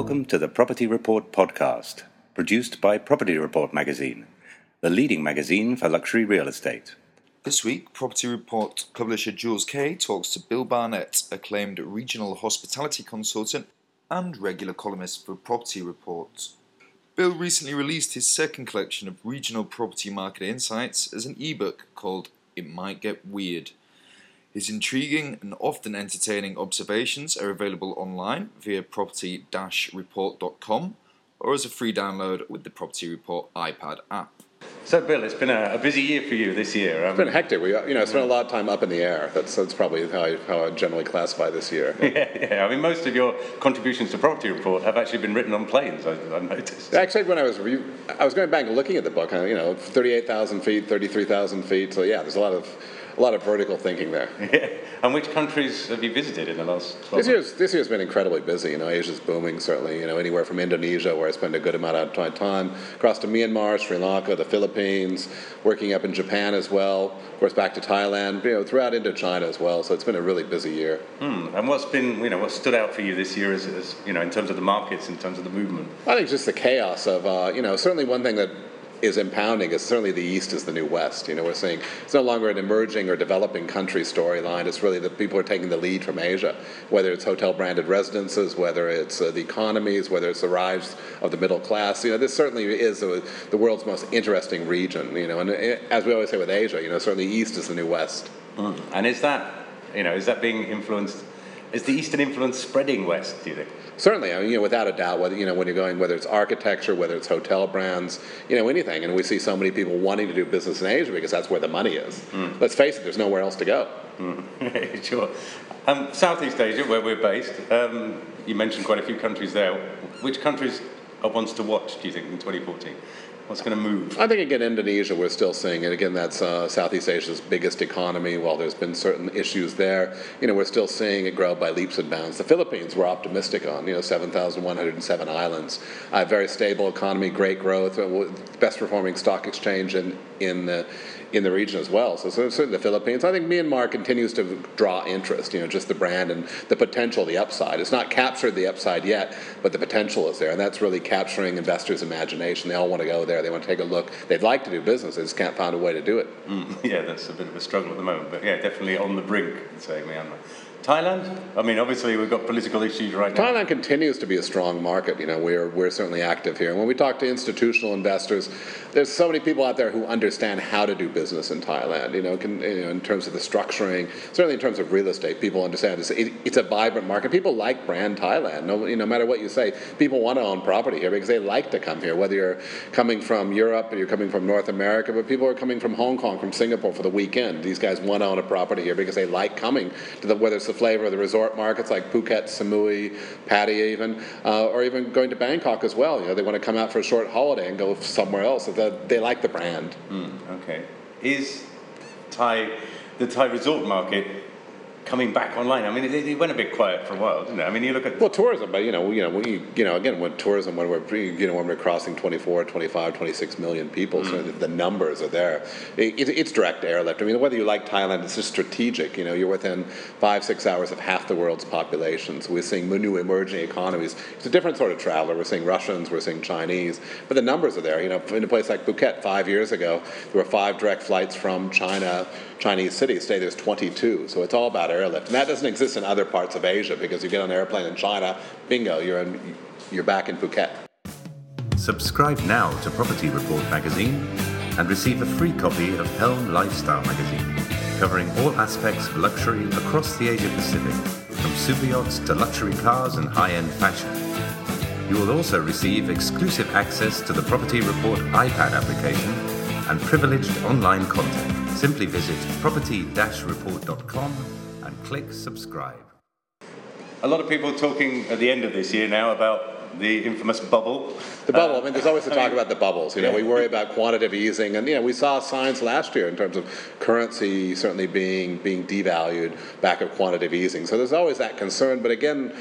Welcome to the Property Report podcast, produced by Property Report magazine, the leading magazine for luxury real estate. This week, Property Report publisher Jules Kay talks to Bill Barnett, acclaimed regional hospitality consultant and regular columnist for Property Report. Bill recently released his second collection of regional property market insights as an ebook called It Might Get Weird. His intriguing and often entertaining observations are available online via property report.com or as a free download with the Property Report iPad app. So, Bill, it's been a, a busy year for you this year. Um, it's been hectic. We, you know, spent a lot of time up in the air. That's, that's probably how I, how I generally classify this year. Yeah, yeah. I mean, most of your contributions to Property Report have actually been written on planes. I, have noticed. Actually, when I was I was going back and looking at the book, you know, thirty-eight thousand feet, thirty-three thousand feet. So yeah, there's a lot of a lot of vertical thinking there. Yeah. And which countries have you visited in the last 12 this year's, this year's been incredibly busy. You know, Asia's booming, certainly. You know, anywhere from Indonesia, where I spend a good amount of my time, across to Myanmar, Sri Lanka, the Philippines, working up in Japan as well. Of course, back to Thailand, you know, throughout Indochina as well. So it's been a really busy year. Hmm. And what's been, you know, what stood out for you this year is, is, you know, in terms of the markets, in terms of the movement? I think it's just the chaos of, uh, you know, certainly one thing that is impounding is certainly the East is the new West. You know, we're seeing it's no longer an emerging or developing country storyline. It's really that people are taking the lead from Asia, whether it's hotel branded residences, whether it's uh, the economies, whether it's the rise of the middle class. You know, this certainly is a, the world's most interesting region. You know, and it, uh, as we always say with Asia, you know, certainly East is the new West. Mm. And is that, you know, is that being influenced? Is the Eastern influence spreading west? Do you think? Certainly, I mean, you know, without a doubt, whether you know when you're going, whether it's architecture, whether it's hotel brands, you know, anything, and we see so many people wanting to do business in Asia because that's where the money is. Mm. Let's face it, there's nowhere else to go. Mm. sure. Um, Southeast Asia, where we're based, um, you mentioned quite a few countries there. Which countries are ones to watch? Do you think in 2014? What's going to move? I think again, Indonesia, we're still seeing it. Again, that's uh, Southeast Asia's biggest economy. While there's been certain issues there, you know, we're still seeing it grow by leaps and bounds. The Philippines, we're optimistic on. You know, 7,107 islands, uh, very stable economy, great growth, uh, best performing stock exchange in in the in the region as well. So, so certainly the Philippines. I think Myanmar continues to draw interest. You know, just the brand and the potential, the upside. It's not captured the upside yet, but the potential is there, and that's really capturing investors' imagination. They all want to go there. They want to take a look. They'd like to do business. They just can't find a way to do it. Mm, yeah, that's a bit of a struggle at the moment. But yeah, definitely on the brink. Say Myanmar. Thailand? I mean, obviously we've got political issues right now. Thailand continues to be a strong market. You know, we're we're certainly active here. And when we talk to institutional investors, there's so many people out there who understand how to do business in Thailand. You know, can, you know in terms of the structuring, certainly in terms of real estate, people understand it's, it, it's a vibrant market. People like brand Thailand. No, you know, no matter what you say, people want to own property here because they like to come here. Whether you're coming from Europe or you're coming from North America, but people are coming from Hong Kong, from Singapore for the weekend. These guys want to own a property here because they like coming to the whether it's the flavor of the resort markets like Phuket, Samui, Pattaya, even, uh, or even going to Bangkok as well. You know, they want to come out for a short holiday and go somewhere else. They like the brand. Mm, okay. Is Thai the Thai resort market coming back online. I mean, it, it, went a bit quiet for a while, didn't it? I mean, you look at well, tourism, but you know, you know, we, you know, again, when tourism, when we're, you know, when we're crossing 24, 25, 26 million people, mm. so the, numbers are there. It, it's direct airlift. I mean, whether you like Thailand, it's just strategic. You know, you're within five, six hours of half the world's population. So we're seeing new emerging economies. It's a different sort of traveler. We're seeing Russians, we're seeing Chinese, but the numbers are there. You know, in a place like Phuket, five years ago, there were five direct flights from China Chinese cities. Today there's 22. So it's all about airlift. And that doesn't exist in other parts of Asia because you get on an airplane in China, bingo, you're, in, you're back in Phuket. Subscribe now to Property Report magazine and receive a free copy of Helm Lifestyle magazine, covering all aspects of luxury across the Asia Pacific, from super yachts to luxury cars and high end fashion. You will also receive exclusive access to the Property Report iPad application and privileged online content. Simply visit property-report.com and click subscribe. A lot of people talking at the end of this year now about the infamous bubble. The bubble. Uh, I mean, there's always the talk about the bubbles. You know, yeah. we worry about quantitative easing, and you know, we saw signs last year in terms of currency certainly being being devalued back of quantitative easing. So there's always that concern. But again,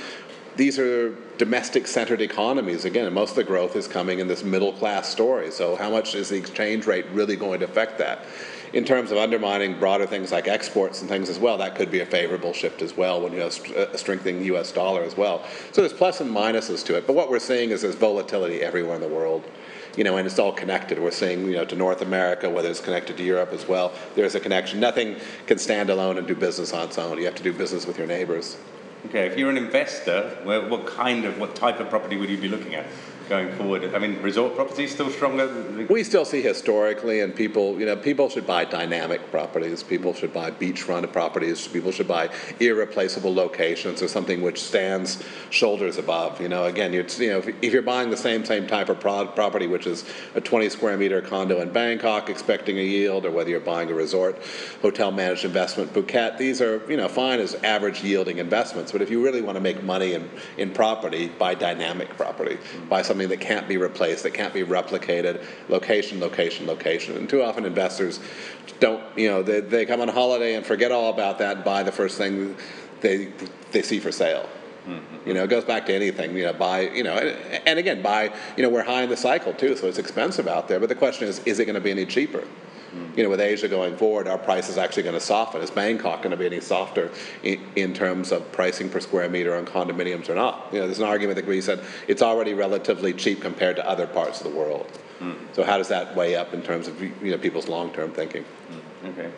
these are domestic centered economies again and most of the growth is coming in this middle class story so how much is the exchange rate really going to affect that in terms of undermining broader things like exports and things as well, that could be a favorable shift as well when you have a uh, strengthening U.S. dollar as well. So there's plus and minuses to it. But what we're seeing is there's volatility everywhere in the world. You know, and it's all connected. We're seeing, you know, to North America, whether it's connected to Europe as well. There's a connection. Nothing can stand alone and do business on its own. You have to do business with your neighbors. Okay, if you're an investor, what kind of, what type of property would you be looking at? going forward? I mean, resort properties still stronger? We still see historically, and people, you know, people should buy dynamic properties. People should buy beachfront properties. People should buy irreplaceable locations or something which stands shoulders above. You know, again, you're, you know, if you're buying the same same type of pro- property, which is a 20 square meter condo in Bangkok, expecting a yield, or whether you're buying a resort hotel managed investment Phuket, these are you know fine as average yielding investments. But if you really want to make money in in property, buy dynamic property, buy something something that can't be replaced, that can't be replicated, location, location, location. And too often investors don't, you know, they, they come on holiday and forget all about that and buy the first thing they, they see for sale. Mm-hmm. You know, it goes back to anything. You know, buy. You know, and, and again, buy. You know, we're high in the cycle too, so it's expensive out there. But the question is, is it going to be any cheaper? You know, with Asia going forward, our price is actually going to soften. Is Bangkok going to be any softer in, in, terms of pricing per square meter on condominiums or not? You know, there's an argument that we said it's already relatively cheap compared to other parts of the world. Mm. So how does that weigh up in terms of you know people's long-term thinking? Mm. Okay.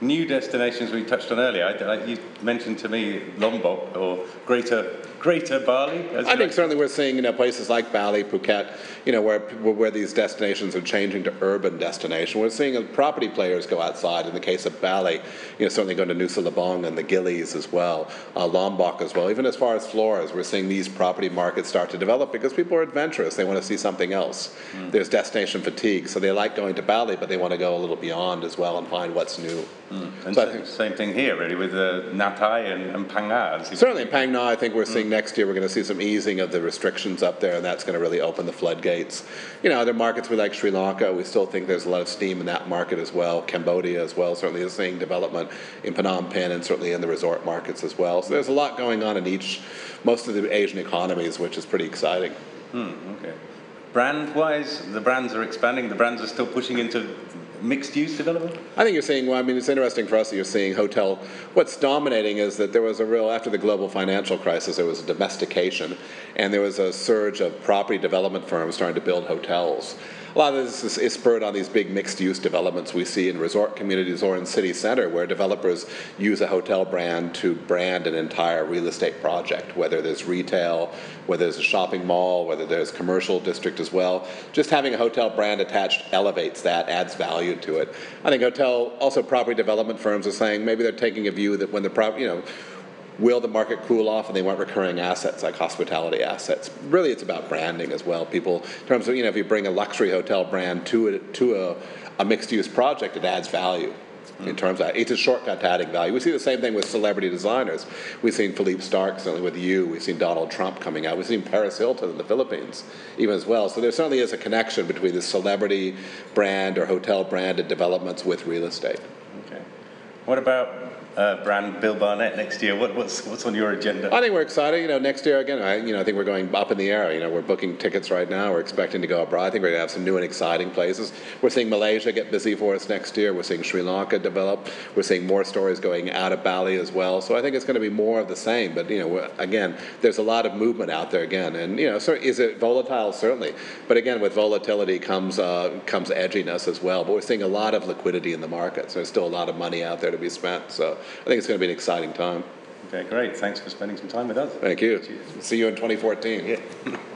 New destinations we touched on earlier. I, I, you mentioned to me Lombok or Greater Greater Bali. I think certainly we're seeing you know places like Bali, Phuket, you know where where these destinations are changing to urban destination. We're seeing property players go outside. In the case of Bali, you know certainly going to Nusa Lembongan and the Gilis as well, uh, Lombok as well. Even as far as Flores, we're seeing these property markets start to develop because people are adventurous. They want to see something else. Mm. There's destination fatigue, so they like going to Bali, but they want to go a little beyond as well and find what's new. Mm. And so, think, same thing here, really, with uh, Nhat Hai and, and Phang Nga. Certainly, in Phang Nga, I think we're mm. seeing next year we're going to see some easing of the restrictions up there, and that's going to really open the floodgates. You know, other markets we like Sri Lanka, we still think there's a lot of steam in that market as well. Cambodia as well certainly is seeing development in Phnom Penh and certainly in the resort markets as well. So there's a lot going on in each, most of the Asian economies, which is pretty exciting. Hmm, okay. Brand wise, the brands are expanding, the brands are still pushing into mixed use development? I think you're seeing, well, I mean, it's interesting for us that you're seeing hotel. What's dominating is that there was a real, after the global financial crisis, there was a domestication, and there was a surge of property development firms starting to build hotels a lot of this is, is spurred on these big mixed use developments we see in resort communities or in city center where developers use a hotel brand to brand an entire real estate project, whether there's retail, whether there's a shopping mall, whether there's commercial district as well. Just having a hotel brand attached elevates that, adds value to it. I think hotel, also property development firms are saying maybe they're taking a view that when the property, you know, will the market cool off and they want recurring assets like hospitality assets really it's about branding as well people in terms of Yoo know if you bring a luxury hotel brand to a, to a, a mixed use project it adds value in mm. terms of it's a shortcut to adding value. We see the same thing with celebrity designers. We've seen Philippe Starck certainly with you. We've seen Donald Trump coming out. We've seen Paris Hilton in the Philippines even as well. So there certainly is a connection between the celebrity brand or hotel branded developments with real estate. Okay. What about uh, brand Bill Barnett next year. What, what's what's on your agenda? I think we're excited. You know, next year again, I you know I think we're going up in the air. You know, we're booking tickets right now. We're expecting to go abroad. I think we're going to have some new and exciting places. We're seeing Malaysia get busy for us next year. We're seeing Sri Lanka develop. We're seeing more stories going out of Bali as well. So I think it's going to be more of the same. But you know, again, there's a lot of movement out there again, and you know, so is it volatile? Certainly, but again, with volatility comes uh, comes edginess as well. But we're seeing a lot of liquidity in the markets. There's still a lot of money out there to be spent. So I think it's going to be an exciting time. Okay, great. Thanks for spending some time with us. Thank you. Cheers. See you in 2014. Yeah.